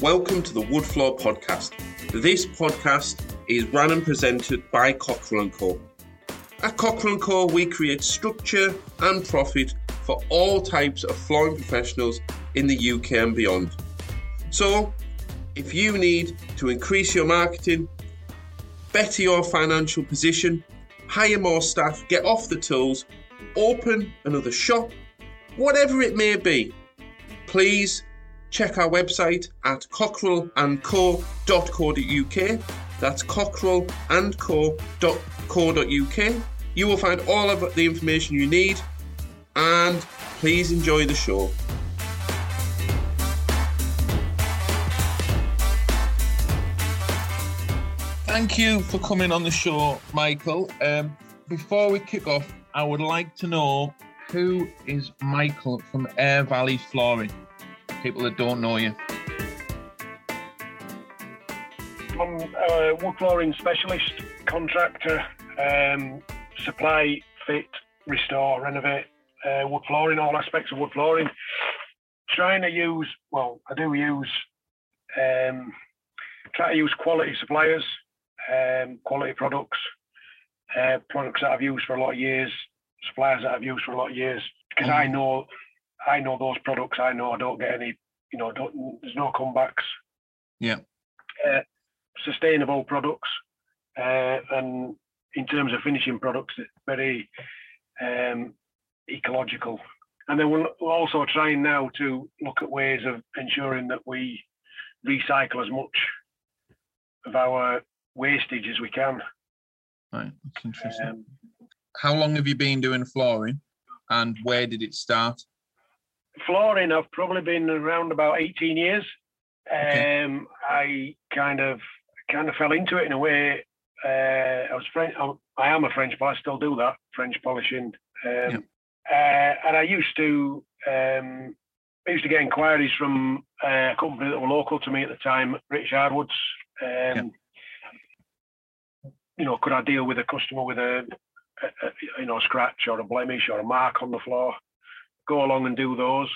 Welcome to the Woodfloor Podcast. This podcast is run and presented by Cockrell & Co. At Cockrell & Co, we create structure and profit for all types of flooring professionals in the UK and beyond. So, if you need to increase your marketing, better your financial position, hire more staff, get off the tools, open another shop, whatever it may be, please check our website at cockrellandco.co.uk. That's cockrellandco.co.uk. You will find all of the information you need and please enjoy the show. Thank you for coming on the show, Michael. Um, before we kick off, I would like to know who is Michael from Airevalley Flooring? People that don't know you. I'm a wood flooring specialist, contractor, um, supply, fit, restore, renovate uh, wood flooring, all aspects of wood flooring. Trying to use, well, I do use, um, try to use quality suppliers, um, quality products, uh, products that I've used for a lot of years, suppliers that I've used for a lot of years, because I Mhm. know, I know those products. I know I don't get any, you know, don't, there's no comebacks. Yeah. Uh, sustainable products, uh, and in terms of finishing products, it's very um, ecological. And then we're also trying now to look at ways of ensuring that we recycle as much of our wastage as we can. Right, that's interesting. Um, How long have you been doing flooring and where did it start? Flooring, I've probably been around about 18 years. Okay. Um, I kind of kind of fell into it in a way. Uh, I was French. I am a French, but I still do that French polishing. Um, uh, and I used to um, I used to get inquiries from uh, a company that were local to me at the time, British Hardwoods. Um, You know, could I deal with a customer with a, a, a you know a scratch or a blemish or a mark on the floor? Go along and do those,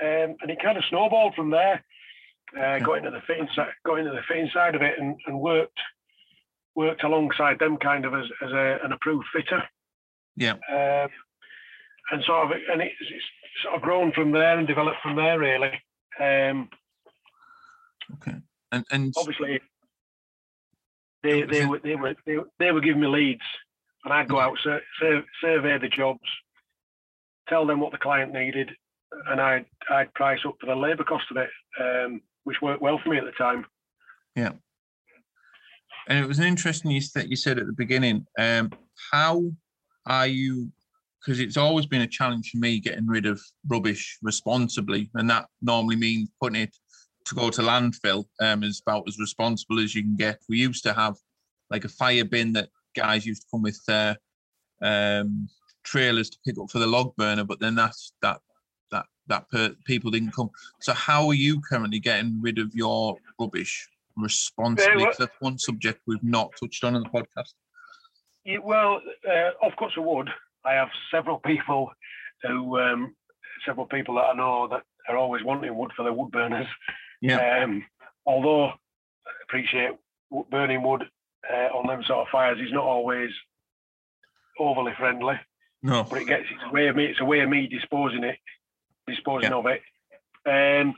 um, and it kind of snowballed from there. Uh, got into the fitting side, got into the fitting side of it, and, and worked worked alongside them kind of as, as a, an approved fitter. Yeah. Um, and sort of, and it's, it's sort of grown from there and developed from there really. Um, Okay. And and obviously, they they were they were they, were- they were giving me leads, and I'd go out sur- sur- survey the jobs, tell them what the client needed, and I'd I'd price up for the labour cost of it, um, which worked well for me at the time. Yeah. And it was an interesting that you said at the beginning. Um, how are you? Because it's always been a challenge for me getting rid of rubbish responsibly, and that normally means putting it to go to landfill. Um, is about as responsible as you can get. We used to have like a fire bin that guys used to come with uh, um, trailers to pick up for the log burner, but then that's that that that per, people didn't come. So how are you currently getting rid of your rubbish responsibly? well- that's one subject we've not touched on in the podcast. Yeah, well, uh, off cuts of wood, I have several people who, um, several people that I know that are always wanting wood for their wood burners. Yeah. Um, although I appreciate burning wood uh, on them sort of fires is not always overly friendly, No. but it gets it's way of me. It's a way of me disposing it, disposing Yeah. of it. Um,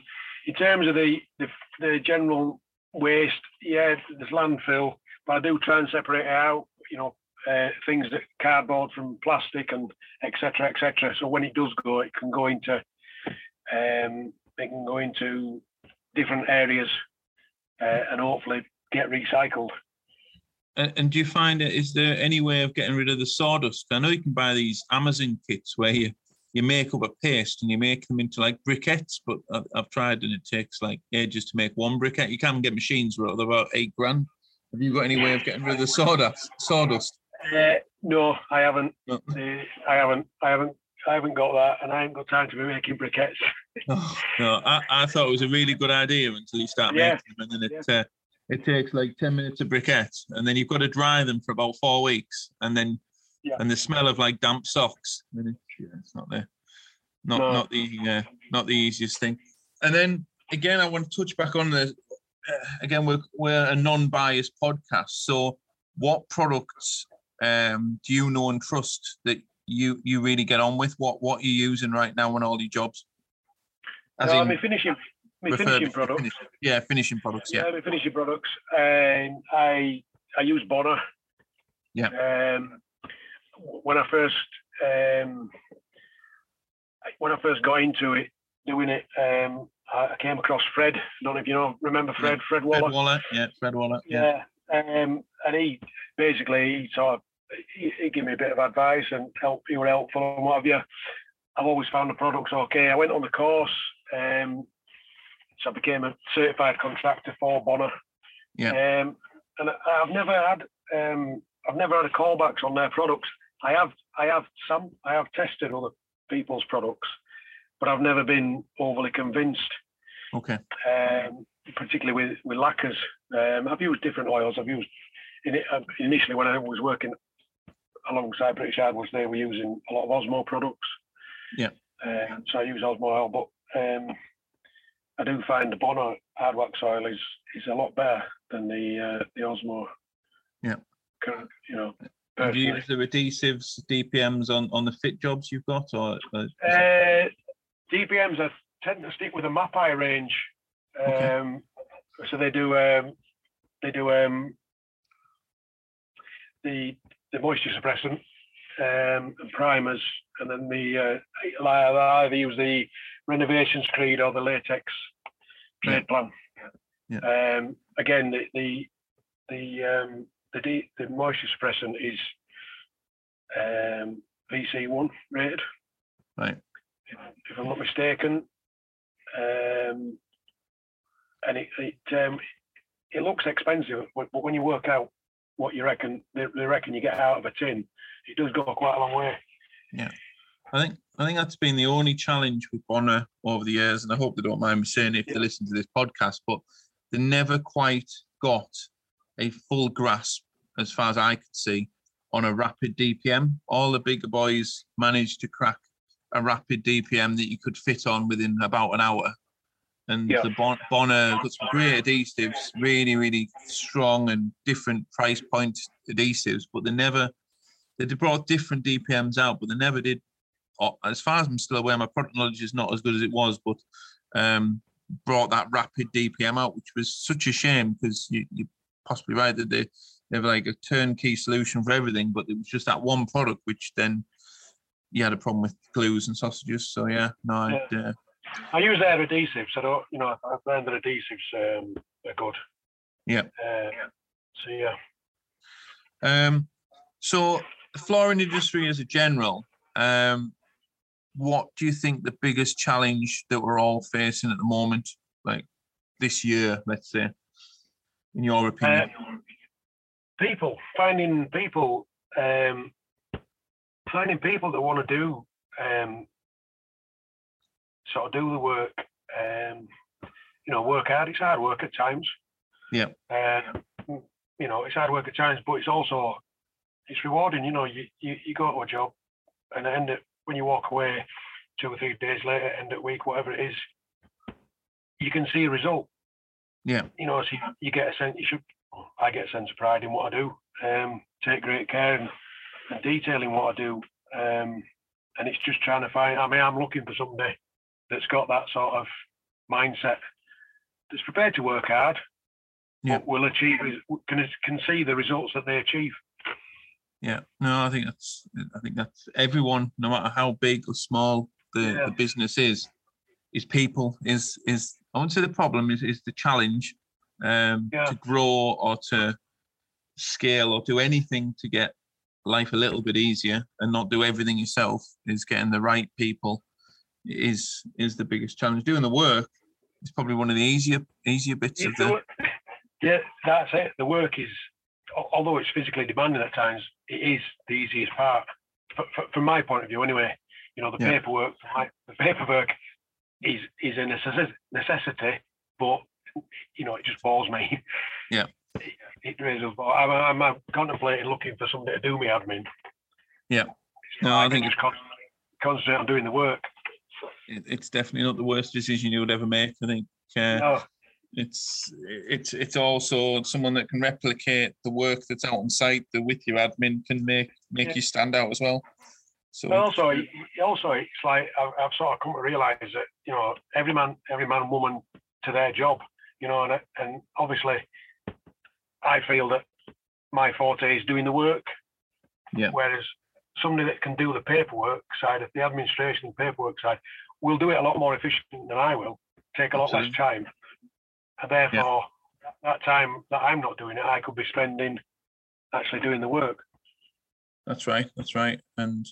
in terms of the, the the general waste, yeah, there's landfill, but I do try and separate it out. You know, uh, things that cardboard from plastic and etc. etc. So when it does go, it can go into um, it can go into different areas uh, and hopefully get recycled. And, and do you find it? Is there any way of getting rid of the sawdust? I know you can buy these Amazon kits where you you make up a paste and you make them into like briquettes, but I've, I've tried and it takes like ages to make one briquette. You can get machines for about eight grand. Have you got any way of getting rid of the sawdust? Sawdust. Uh, no, I haven't. No. Uh, I haven't. I haven't. I haven't got that, and I haven't got time to be making briquettes. Oh, no, I, I thought it was a really good idea until you start Yeah. making them, and then it uh, it takes like ten minutes of briquettes, and then you've got to dry them for about four weeks, and then Yeah. and the smell of like damp socks. I yeah, it's not the not No. not the uh, not the easiest thing. And then again, I want to touch back on the uh, again, we're we're a non-biased podcast. So, what products um, do you know and trust that you you really get on with? What what you're you using right now on all your jobs? As no, in, I'm finishing my finishing products. Finish, yeah, finishing products. Yeah, yeah my finishing products. And I I use Bona. Yeah. Um, when I first um, when I first got into it, doing it, um, I came across Fred. I don't know if you know, remember Fred? Yeah. Fred Waller. Fred Waller. Yeah, Fred Waller. Yeah. yeah. Um, and he basically he sort of he, he gave me a bit of advice and help. He were helpful and what have you. I've always found the products okay. I went on the course. Um, so I became a certified contractor for Bona. Yeah. Um, and I've never had um, I've never had a callbacks on their products. I have I have some I have tested other people's products, but I've never been overly convinced. Okay. Um, particularly with with lacquers, um, I've used different oils. I've used in it, uh, initially when I was working alongside British Hardwoods, they were using a lot of Osmo products. Yeah. Um, so I use Osmo oil, but um, I do find the Bona hard wax oil is is a lot better than the uh, the Osmo. Yeah. You know. Do you use the adhesives, DPMs on, on the fit jobs you've got, or? Uh, uh DPMs, I tend to stick with the Mapei range. Okay. Um, so they do um, they do um, the the moisture suppressant um, and primers, and then the uh, I either use the renovation screed or the latex trade yeah. plan. Yeah. Um, again, the the the um, the, de- the moisture suppressant is um, VC1 rated. Right. If, if I'm not mistaken. Um, and it it, um, it looks expensive, but, but when you work out what you reckon they, they reckon you get out of a tin, it does go quite a long way. Yeah. I think I think that's been the only challenge with Bona over the years, and I hope they don't mind me saying it if they listen to this podcast, but they never quite got a full grasp, as far as I could see, on a rapid DPM. All the bigger boys managed to crack a rapid DPM that you could fit on within about an hour. And yeah. the bon- Bona got some great adhesives, really, really strong and different price point adhesives, but they never they brought different DPMs out, but they never did as far as I'm still aware, my product knowledge is not as good as it was, but um, brought that rapid DPM out, which was such a shame because you, you're possibly right that they, they have like a turnkey solution for everything, but it was just that one product which then you had a problem with glues and sausages. So yeah, no, yeah. Uh, I use their adhesives. I don't, you know, I find that adhesives um, are good. Yeah. Uh, so yeah. Um, so the flooring industry as a general, um, what do you think the biggest challenge that we're all facing at the moment, like this year, let's say, in your opinion? Uh, people finding people, um, finding people that want to do, um, sort of do the work. Um, you know, work hard. It's hard work at times. Yeah. Uh, you know, it's hard work at times, but it's also it's rewarding. You know, you you, you go to a job and end it when you walk away two or three days later, end of week, whatever it is, you can see a result. Yeah. You know, so you, you get a sense, you should, I get a sense of pride in what I do. Um, take great care and, and detailing what I do. Um, and it's just trying to find, I mean, I'm looking for somebody that's got that sort of mindset, that's prepared to work hard, yeah. but will achieve, can, can see the results that they achieve. Yeah, no, I think that's I think that's everyone, no matter how big or small the, yeah. the business is, is people is is I won't say the problem is is the challenge um, yeah. to grow or to scale or do anything to get life a little bit easier and not do everything yourself is getting the right people is is the biggest challenge. Doing the work is probably one of the easier easier bits of the. Yeah, that's it. The work is although it's physically demanding at times, it is the easiest part. from my point of view, anyway, you know, the yeah. paperwork, the paperwork is is a necessity, but you know, it just bores me. Yeah, it, it really does. I'm, I'm contemplating looking for somebody to do me admin. Yeah, no, I, I think just concentrate on doing the work. It's definitely not the worst decision you would ever make. I think. Uh, no. It's it's it's also someone that can replicate the work that's out on site. The with your admin can make make yeah. you stand out as well. So also, also it's like I've, I've sort of come to realise that you know every man, every man, woman to their job. You know, and and obviously, I feel that my forte is doing the work. Yeah. Whereas somebody that can do the paperwork side of the administration and paperwork side will do it a lot more efficient than I will. Take a lot Absolutely. less time, and therefore yeah. that time that I'm not doing it, I could be spending actually doing the work. That's right. That's right. And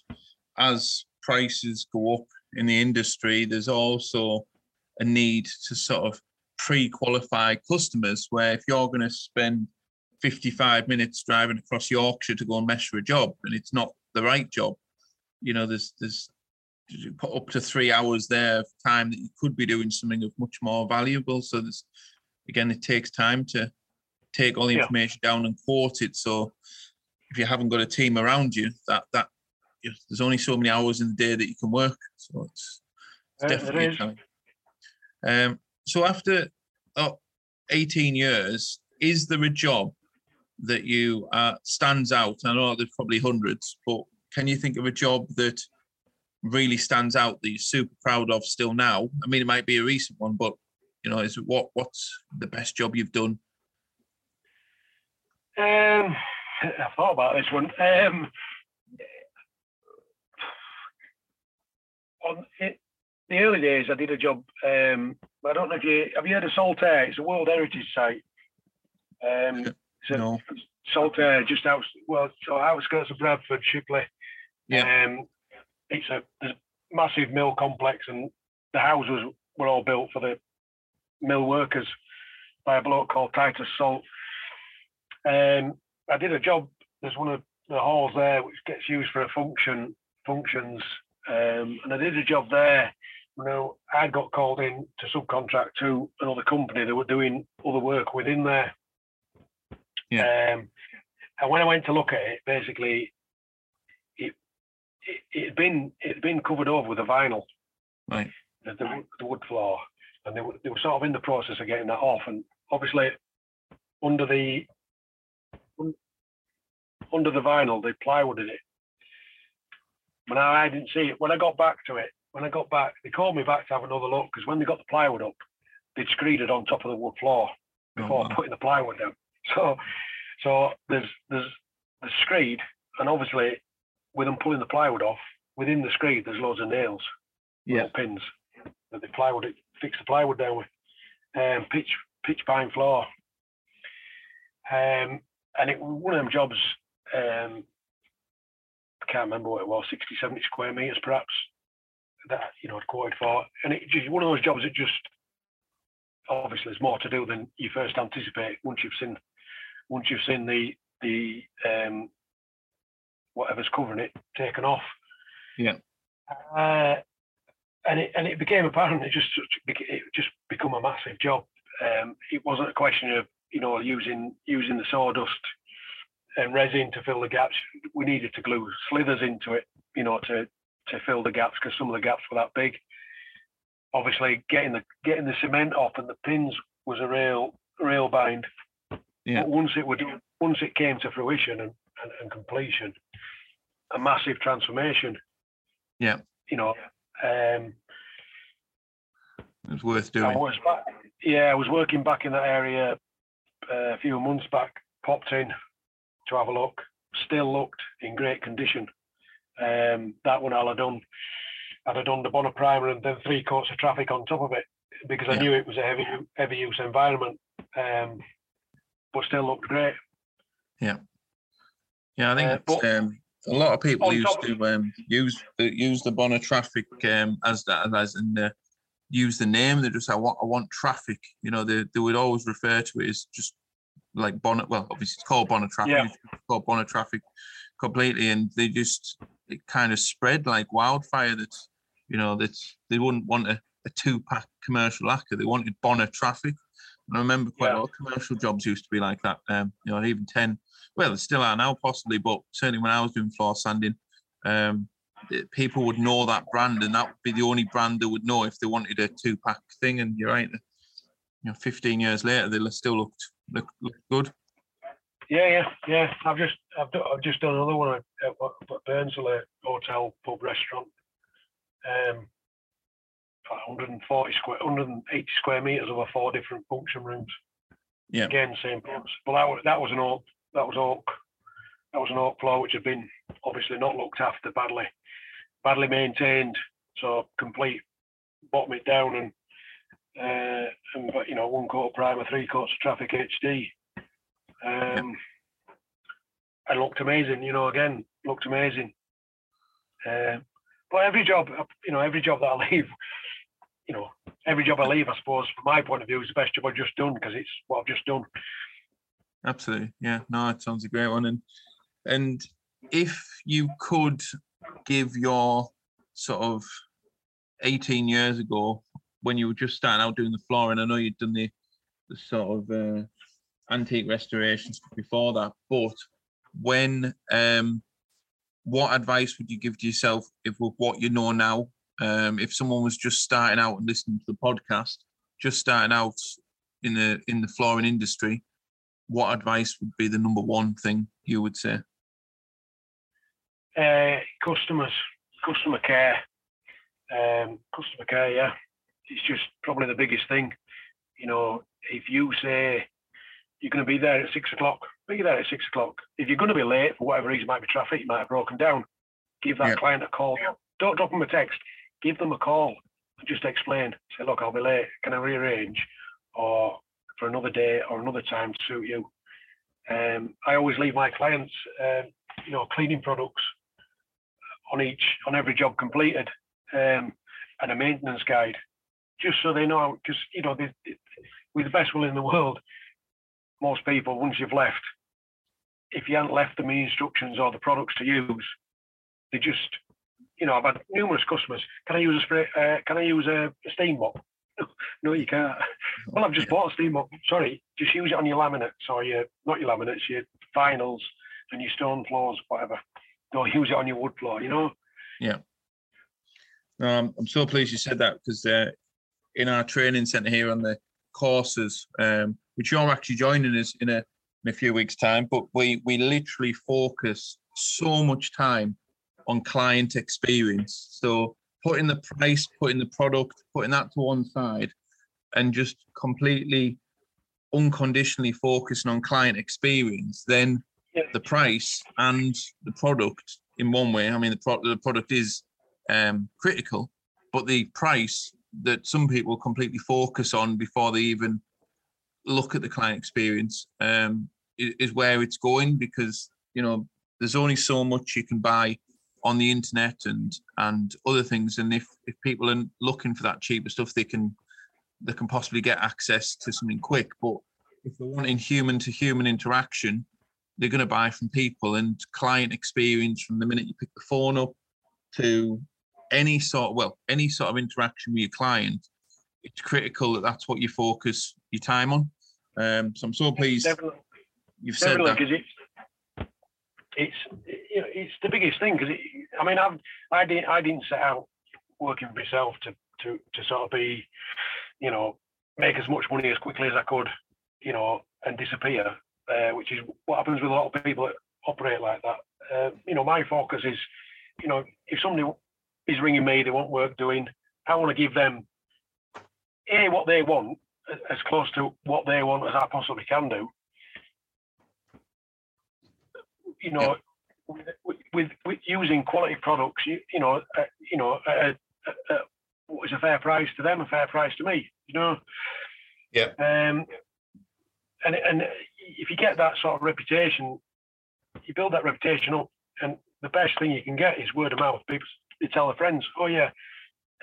as prices go up in the industry, there's also a need to sort of pre-qualify customers. Where if you're going to spend 55 minutes driving across Yorkshire to go and measure a job, and it's not the right job, you know, there's there's put up to three hours there of time that you could be doing something of much more valuable. So there's again, it takes time to take all the information yeah. down and quote it. So if you haven't got a team around you, that that you know, there's only so many hours in the day that you can work. So it's, it's definitely it a challenge. Um, so after oh, 18 years, is there a job that you uh, stands out? I know there's probably hundreds, but can you think of a job that really stands out that you're super proud of still now? I mean, it might be a recent one, but you know, is what what's the best job you've done? Um, I thought about this one. Um, on it, the early days, I did a job. Um, I don't know if you have you heard of Saltaire. It's a World Heritage Site. Um, so no. Saltaire, just out well, so outskirts of Bradford, Shipley. Yeah. Um, it's a, a massive mill complex, and the houses were all built for the mill workers by a bloke called Titus Salt. Um, I did a job. There's one of the halls there which gets used for a function functions, um, and I did a job there. You know, I got called in to subcontract to another company that were doing other work within there. Yeah. Um, and when I went to look at it, basically, it it had been it had been covered over with a vinyl, right? The, the, the wood floor, and they were, they were sort of in the process of getting that off. And obviously, under the under the vinyl, they plywooded it. But I didn't see it. When I got back to it, when I got back, they called me back to have another look because when they got the plywood up, they'd screed it on top of the wood floor oh, before oh, wow. putting the plywood down. So, so there's there's the screed, and obviously with them pulling the plywood off, within the screed there's loads of nails, yeah, pins that they plywood fix the plywood down with, um, pitch pitch pine floor. Um, and it one of them jobs um, I can't remember what it was, 60, 70 square meters perhaps, that, you know, I'd quoted for. And it just one of those jobs that just, obviously there's more to do than you first anticipate once you've seen, once you've seen the, the, um, whatever's covering it taken off. Yeah. Uh, and it and it became apparent it just it just become a massive job. Um, it wasn't a question of you know using using the sawdust and resin to fill the gaps. We needed to glue slithers into it, you know, to to fill the gaps because some of the gaps were that big. Obviously, getting the getting the cement off and the pins was a real real bind. Yeah. But once it would once it came to fruition and, and, and completion, a massive transformation. Yeah. You know, um, it was worth doing. I was back, yeah, I was working back in that area uh, a few months back. Popped in, to have a look. Still looked in great condition. Um, that one I'd have done. I'd have done the Bona primer and then three coats of traffic on top of it because I yeah. knew it was a heavy heavy use environment. Um, but still looked great. Yeah, yeah. I think uh, but, um, a lot of people used to um, use use the Bona traffic um, as that as in the use the name. They just I want I want traffic. You know, they they would always refer to it as just like Bona. Well, obviously it's called Bona traffic. Yeah. It's called Bona traffic completely, and they just it kind of spread like wildfire. That you know that they wouldn't want a, a two pack commercial acca. They wanted Bona traffic. I remember quite yeah. a lot of commercial jobs used to be like that. Um, you know, even ten. Well, they still are now, possibly, but certainly when I was doing floor sanding, um, people would know that brand, and that would be the only brand they would know if they wanted a two pack thing. And you're right, you know, 15 years later, they still looked look, look good. Yeah, yeah, yeah. I've just I've, do, I've just done another one at, at, at Burnsley Hotel Pub Restaurant. Um, 140 square, 180 square meters over four different function rooms. Yeah. Again, same pubs. But that was that was an oak. That was oak. That was an oak floor which had been obviously not looked after badly, badly maintained. So complete bottom it down and uh, and you know one coat of primer, three coats of traffic HD. Um, and looked amazing. You know, again looked amazing. Uh, but every job, you know, every job that I leave, you know, every job I leave, I suppose, from my point of view, is the best job I've just done because it's what I've just done. Absolutely, yeah. No, it sounds a great one. And and if you could give your sort of 18 years ago when you were just starting out doing the flooring, I know you'd done the the sort of uh, antique restorations before that, but when um what advice would you give to yourself if with what you know now um, if someone was just starting out and listening to the podcast, just starting out in the in the flooring industry, what advice would be the number one thing you would say? Uh, customers, customer care, um, customer care. Yeah, it's just probably the biggest thing. You know, if you say you're going to be there at six o'clock, be there at six o'clock. If you're going to be late for whatever reason, might be traffic, you might have broken down. Give that client a call. Don't drop them a text give them a call and just explain. Say, look, I'll be late. Can I rearrange, or for another day or another time to suit you? Um, I always leave my clients, um, you know, cleaning products on each on every job completed, um, and a maintenance guide, just so they know. Because you know, they, they, with the best will in the world, most people once you've left, if you haven't left them the instructions or the products to use, they just you know, I've had numerous customers. Can I use a spray? Uh, can I use a, a steam mop? no, you can't. Well, I've just bought a steam mop. Sorry, just use it on your laminates or your not your laminates, your vinyls and your stone floors, whatever. Don't use it on your wood floor. You know. Yeah. Um, I'm so pleased you said that because uh, in our training centre here on the courses, um, which you're actually joining us in a in a few weeks' time, but we we literally focus so much time on client experience. So putting the price, putting the product, putting that to one side, and just completely unconditionally focusing on client experience, then the price and the product in one way. I mean, the, pro- the product is um, critical, but the price that some people completely focus on before they even look at the client experience um, is, is where it's going because you know there's only so much you can buy on the internet and and other things. And if if people are looking for that cheaper stuff, they can they can possibly get access to something quick. But if they're wanting human to human interaction, they're going to buy from people and client experience from the minute you pick the phone up to any sort of, well any sort of interaction with your client it's critical that that's what you focus your time on um so i'm so pleased Definitely. you've said Definitely, that it's, it's you know, it's the biggest thing because I mean, I've, I didn't, I didn't set out working for myself to, to, to sort of be, you know, make as much money as quickly as I could, you know, and disappear, uh, which is what happens with a lot of people that operate like that. Uh, you know, my focus is, you know, if somebody is ringing me, they want work doing, I want to give them a what they want as close to what they want as I possibly can do. You know, with, with, with using quality products, you, you know, uh, you know, uh, uh, uh, what is a fair price to them, a fair price to me, you know. Yeah. Um, and and if you get that sort of reputation, you build that reputation up, and the best thing you can get is word of mouth. People they tell their friends, "Oh yeah,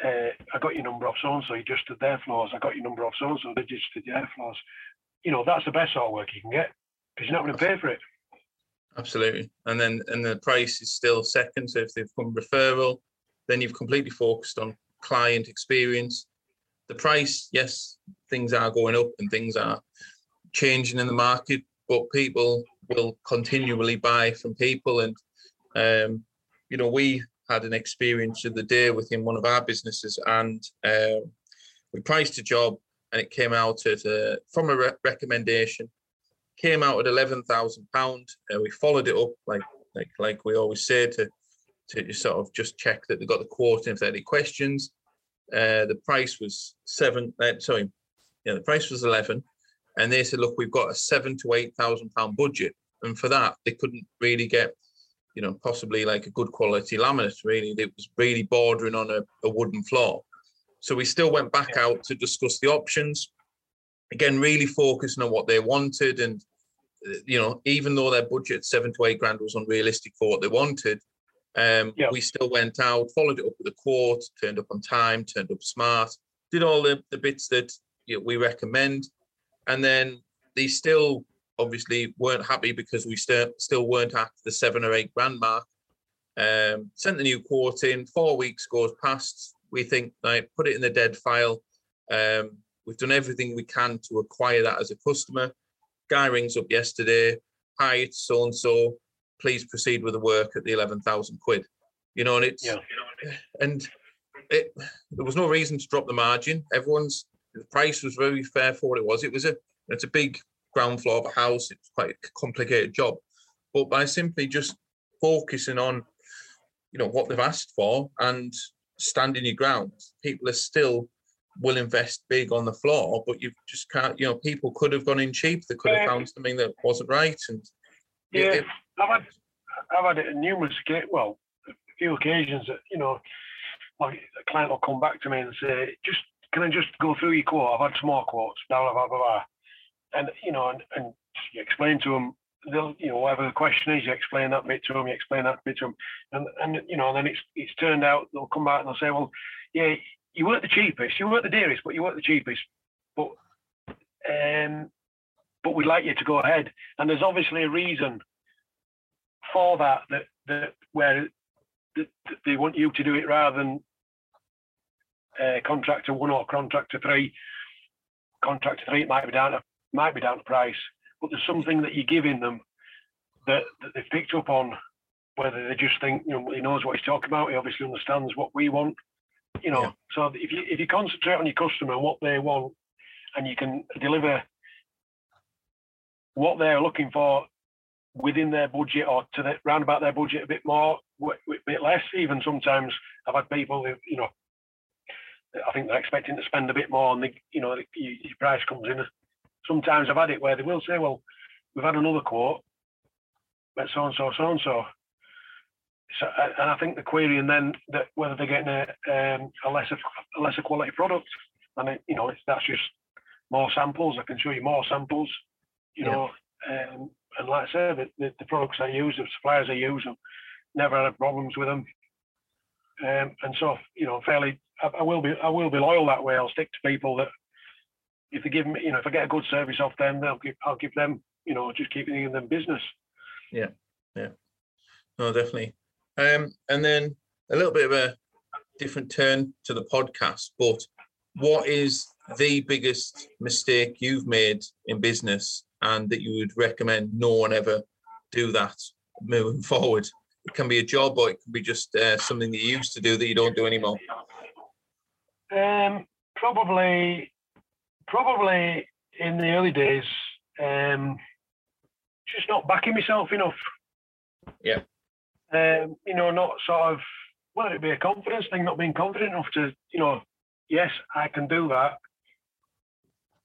uh, I got your number off so and so. You just did their floors. I got your number off so and so. They just did their floors." You know, that's the best sort of work you can get because you're not going to pay for it. Absolutely. And then and the price is still second. So if they've come referral, then you've completely focused on client experience. The price, yes, things are going up and things are changing in the market, but people will continually buy from people. And um, you know, we had an experience of the day within one of our businesses, and uh, we priced a job, and it came out at uh, from a re- recommendation, came out at eleven thousand pound. Uh, we followed it up like like like we always say to to sort of just check that they got the quote and if they had any questions. Uh, the price was seven. Uh, sorry, yeah, the price was eleven, and they said, look, we've got a seven to eight thousand pound budget, and for that they couldn't really get, you know, possibly like a good quality laminate. Really, it was really bordering on a, a wooden floor. So we still went back out to discuss the options. Again, really focusing on what they wanted, and you know, even though their budget seven to eight grand was unrealistic for what they wanted, um, Yeah. we still went out, followed it up with a quote, turned up on time, turned up smart, did all the, the bits that you know, we recommend. And then they still obviously weren't happy because we still still weren't at the seven or eight grand mark. Um, sent the new quote in, four weeks goes past. We think, like, put it in the dead file. Um, we've done everything we can to acquire that as a customer. Guy rings up yesterday. Hi, it's so and so. Please proceed with the work at the eleven thousand quid. You know, and it's Yeah. and it there was no reason to drop the margin. Everyone's the price was very fair for what it was. It was a it's a big ground floor of a house. It's quite a complicated job, but by simply just focusing on you know what they've asked for and standing your ground, people are still will invest big on the floor, but you just can't. You know, people could have gone in cheap. They could have Yeah. found something that wasn't right, and Yeah, it- I've had I've had it on numerous occasions. Well, a few occasions that you know, like a client will come back to me and say, "Just can I just go through your quote? I've had some more quotes, blah blah blah blah." blah. And you know, and, and you explain to them, they'll you know whatever the question is, you explain that bit to them, you explain that bit to them, and and you know, and then it's it's turned out they'll come back and they'll say, "Well, yeah, you weren't the cheapest, you weren't the dearest, but you weren't the cheapest, but." Um, but we'd like you to go ahead. And there's obviously a reason for that that that where that, they want you to do it rather than uh, contractor one or contractor three. Contractor three it might be down to might be down to price, but there's something that you're giving them that, that they've picked up on. Whether they just think you know he knows what he's talking about, he obviously understands what we want. You know, Yeah. so if you if you concentrate on your customer and what they want, and you can deliver what they're looking for within their budget or to the round about their budget a bit more, a bit less. Even sometimes I've had people who, you know, I think they're expecting to spend a bit more and the, you know, your price comes in. Sometimes I've had it where they will say, well, we've had another quote, but so and so, so and so. So, and I think the querying then that whether they're getting a, um, a lesser a lesser quality product, and it, you know it's, that's just more samples. I can show you more samples, you Yeah. know, um, and like I say, the, the, the products I use, the suppliers I use, I've never had problems with them. Um, and so, you know, fairly, I, I will be, I will be loyal that way. I'll stick to people that, if they give me, you know, if I get a good service off them, they'll give, I'll give them, you know, just keeping them business. Yeah, yeah, no, definitely. Um, and then a little bit of a different turn to the podcast, but what is the biggest mistake you've made in business and that you would recommend no one ever do that moving forward? It can be a job or it can be just uh, something that you used to do that you don't do anymore. Um, probably, probably in the early days, um, just not backing myself enough. Yeah. Um, you know, not sort of whether it be a confidence thing, not being confident enough to, you know, yes, I can do that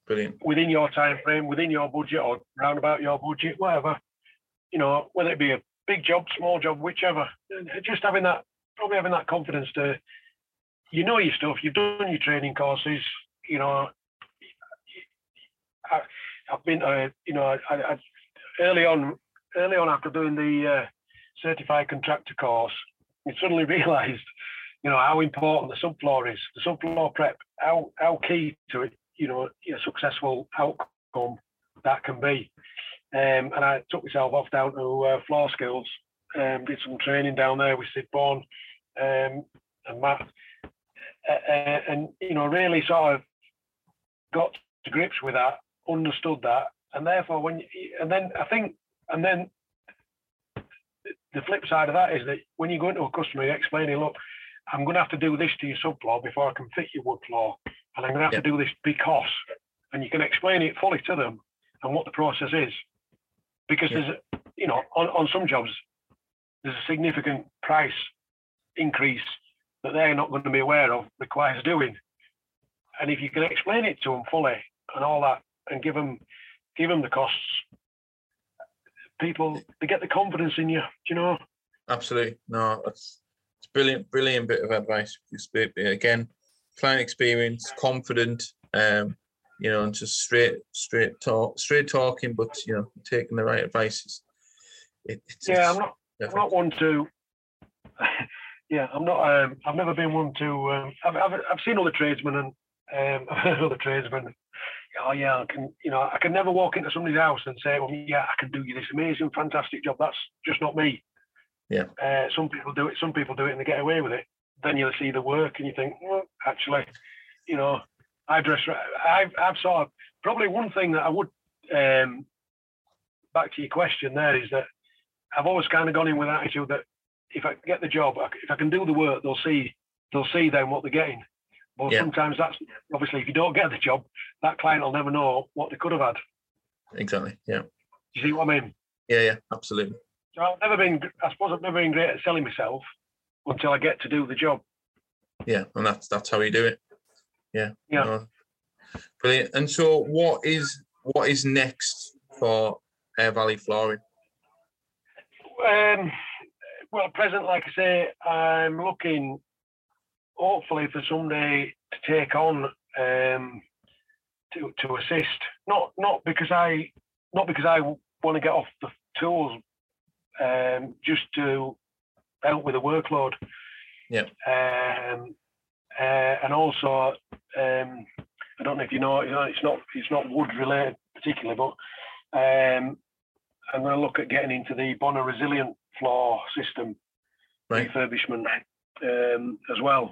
Brilliant. within your time frame, within your budget, or round about your budget, whatever. You know, whether it be a big job, small job, whichever. Just having that, probably having that confidence to, you know your stuff. You've done your training courses. You know, I, I've been, uh, you know, I, I, early on, early on after doing the uh, certified contractor course, I suddenly realised, you know, how important the subfloor is, the subfloor prep, how how key to it, you know, a successful outcome that can be. Um, and I took myself off down to uh, floor skills, um, did some training down there with Sid Bourne um, and Matt, uh, uh, and you know, really sort of got to grips with that, understood that, and therefore when you, and then I think and then the flip side of that is that when you go into a customer, you're explaining, look, I'm going to have to do this to your subfloor before I can fit your wood floor. and I'm going to have Yeah. to do this because, and you can explain it fully to them and what the process is, because Yeah. there's, you know, on, on some jobs, there's a significant price increase that they're not going to be aware of requires doing, and if you can explain it to them fully and all that, and give them give them the costs, people they get the confidence in you. Do you know? Absolutely. No, that's it's brilliant, brilliant bit of advice. Again, client experience, confident, um, you know, and just straight, straight talk, straight talking, but you know, taking the right advices. It, it's, Yeah, I'm not. I'm not one to. yeah, I'm not. Um, I've never been one to. Um, I've, I've I've seen other tradesmen and um, I've heard other tradesmen. Oh yeah, I can. You know, I can never walk into somebody's house and say, "Well, yeah, I can do you this amazing, fantastic job." That's just not me. Yeah. Uh, some people do it. Some people do it and they get away with it. Then you'll see the work and you think, well, actually, you know, I dress. right. I've I've sort of probably one thing that I would. Um, back to your question there is that I've always kind of gone in with attitude that if I get the job, if I can do the work, they'll see they'll see then what they're getting. But Yeah. sometimes that's obviously if you don't get the job, that client will never know what they could have had. exactly. Yeah. You see what I mean? Yeah. Yeah. Absolutely. So I've never been. I suppose I've never been great at selling myself until I get to do the job. Yeah, and that's that's how you do it. Yeah. Yeah. no. Brilliant. And so, what is what is next for Airevalley Flooring? Um, well, at present, like I say, I'm looking hopefully for somebody to take on um, to to assist. Not not because I not because I want to get off the tools, um, just to help with the workload. Yeah. Um, uh, and also, um, I don't know if you know, you know, it's not it's not wood related particularly, but um, I'm going to look at getting into the Bona resilient floor system Right. refurbishment um, as well.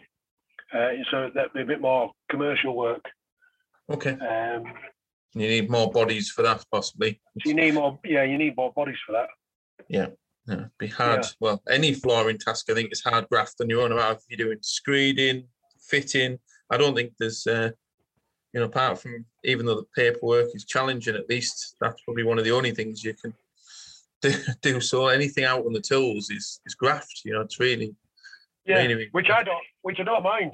Uh, so that'd be a bit more commercial work. Okay. Um, You need more bodies for that, possibly. you need more, yeah, you need more bodies for that. Yeah, it'd be hard. Yeah. Well, any flooring task, I think, is hard graft on your own. About if you're doing screeding, fitting. I don't think there's, uh, you know, apart from even though the paperwork is challenging, at least that's probably one of the only things you can do. do. So anything out on the tools is is graft. You know, it's really, Yeah, really. which I don't, which I don't mind.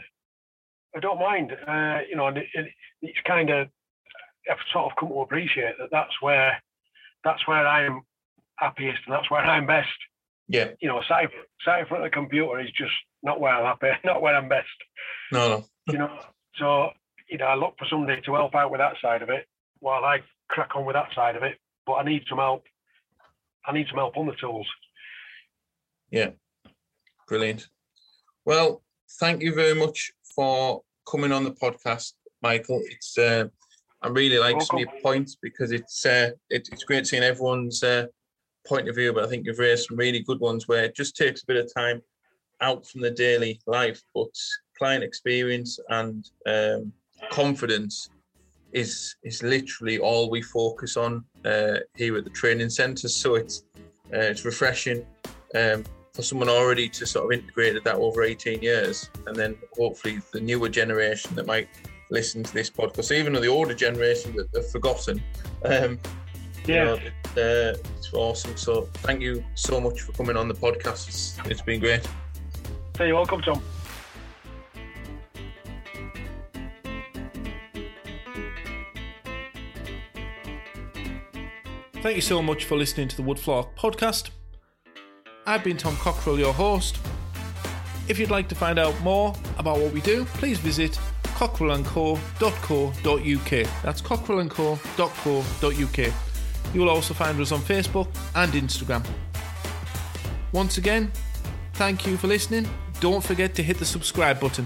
I don't mind. Uh, you know, and it, it, it's kind of I've sort of come to appreciate that. That's where that's where I'm happiest, and that's where I'm best. Yeah. You know, sat in front of the computer is just not where I'm happy, not where I'm best. No, no. You know, so you know, I look for somebody to help out with that side of it while I crack on with that side of it. But I need some help. I need some help on the tools. Yeah. Brilliant. Well, thank you very much for coming on the podcast, Michael. It's uh, I really like some of your points because it's uh, it, it's great seeing everyone's uh, point of view, but I think you've raised some really good ones where it just takes a bit of time out from the daily life, but client experience and um, confidence is is literally all we focus on uh, here at the training centre. So it's uh, it's refreshing. Um, for someone already to sort of integrated that over 18 years and then hopefully the newer generation that might listen to this podcast even though the older generation that have forgotten um you Yeah. know, uh, it's awesome so thank you so much for coming on the podcast it's, it's been great So you're welcome, Tom. Thank you so much for listening to the Woodfloor podcast. I've been Tom Cockrell, your host. If you'd like to find out more about what we do, please visit cockrellandco.co.uk. That's cockrellandco.co.uk. You will also find us on Facebook and Instagram. Once again, thank you for listening. Don't forget to hit the subscribe button.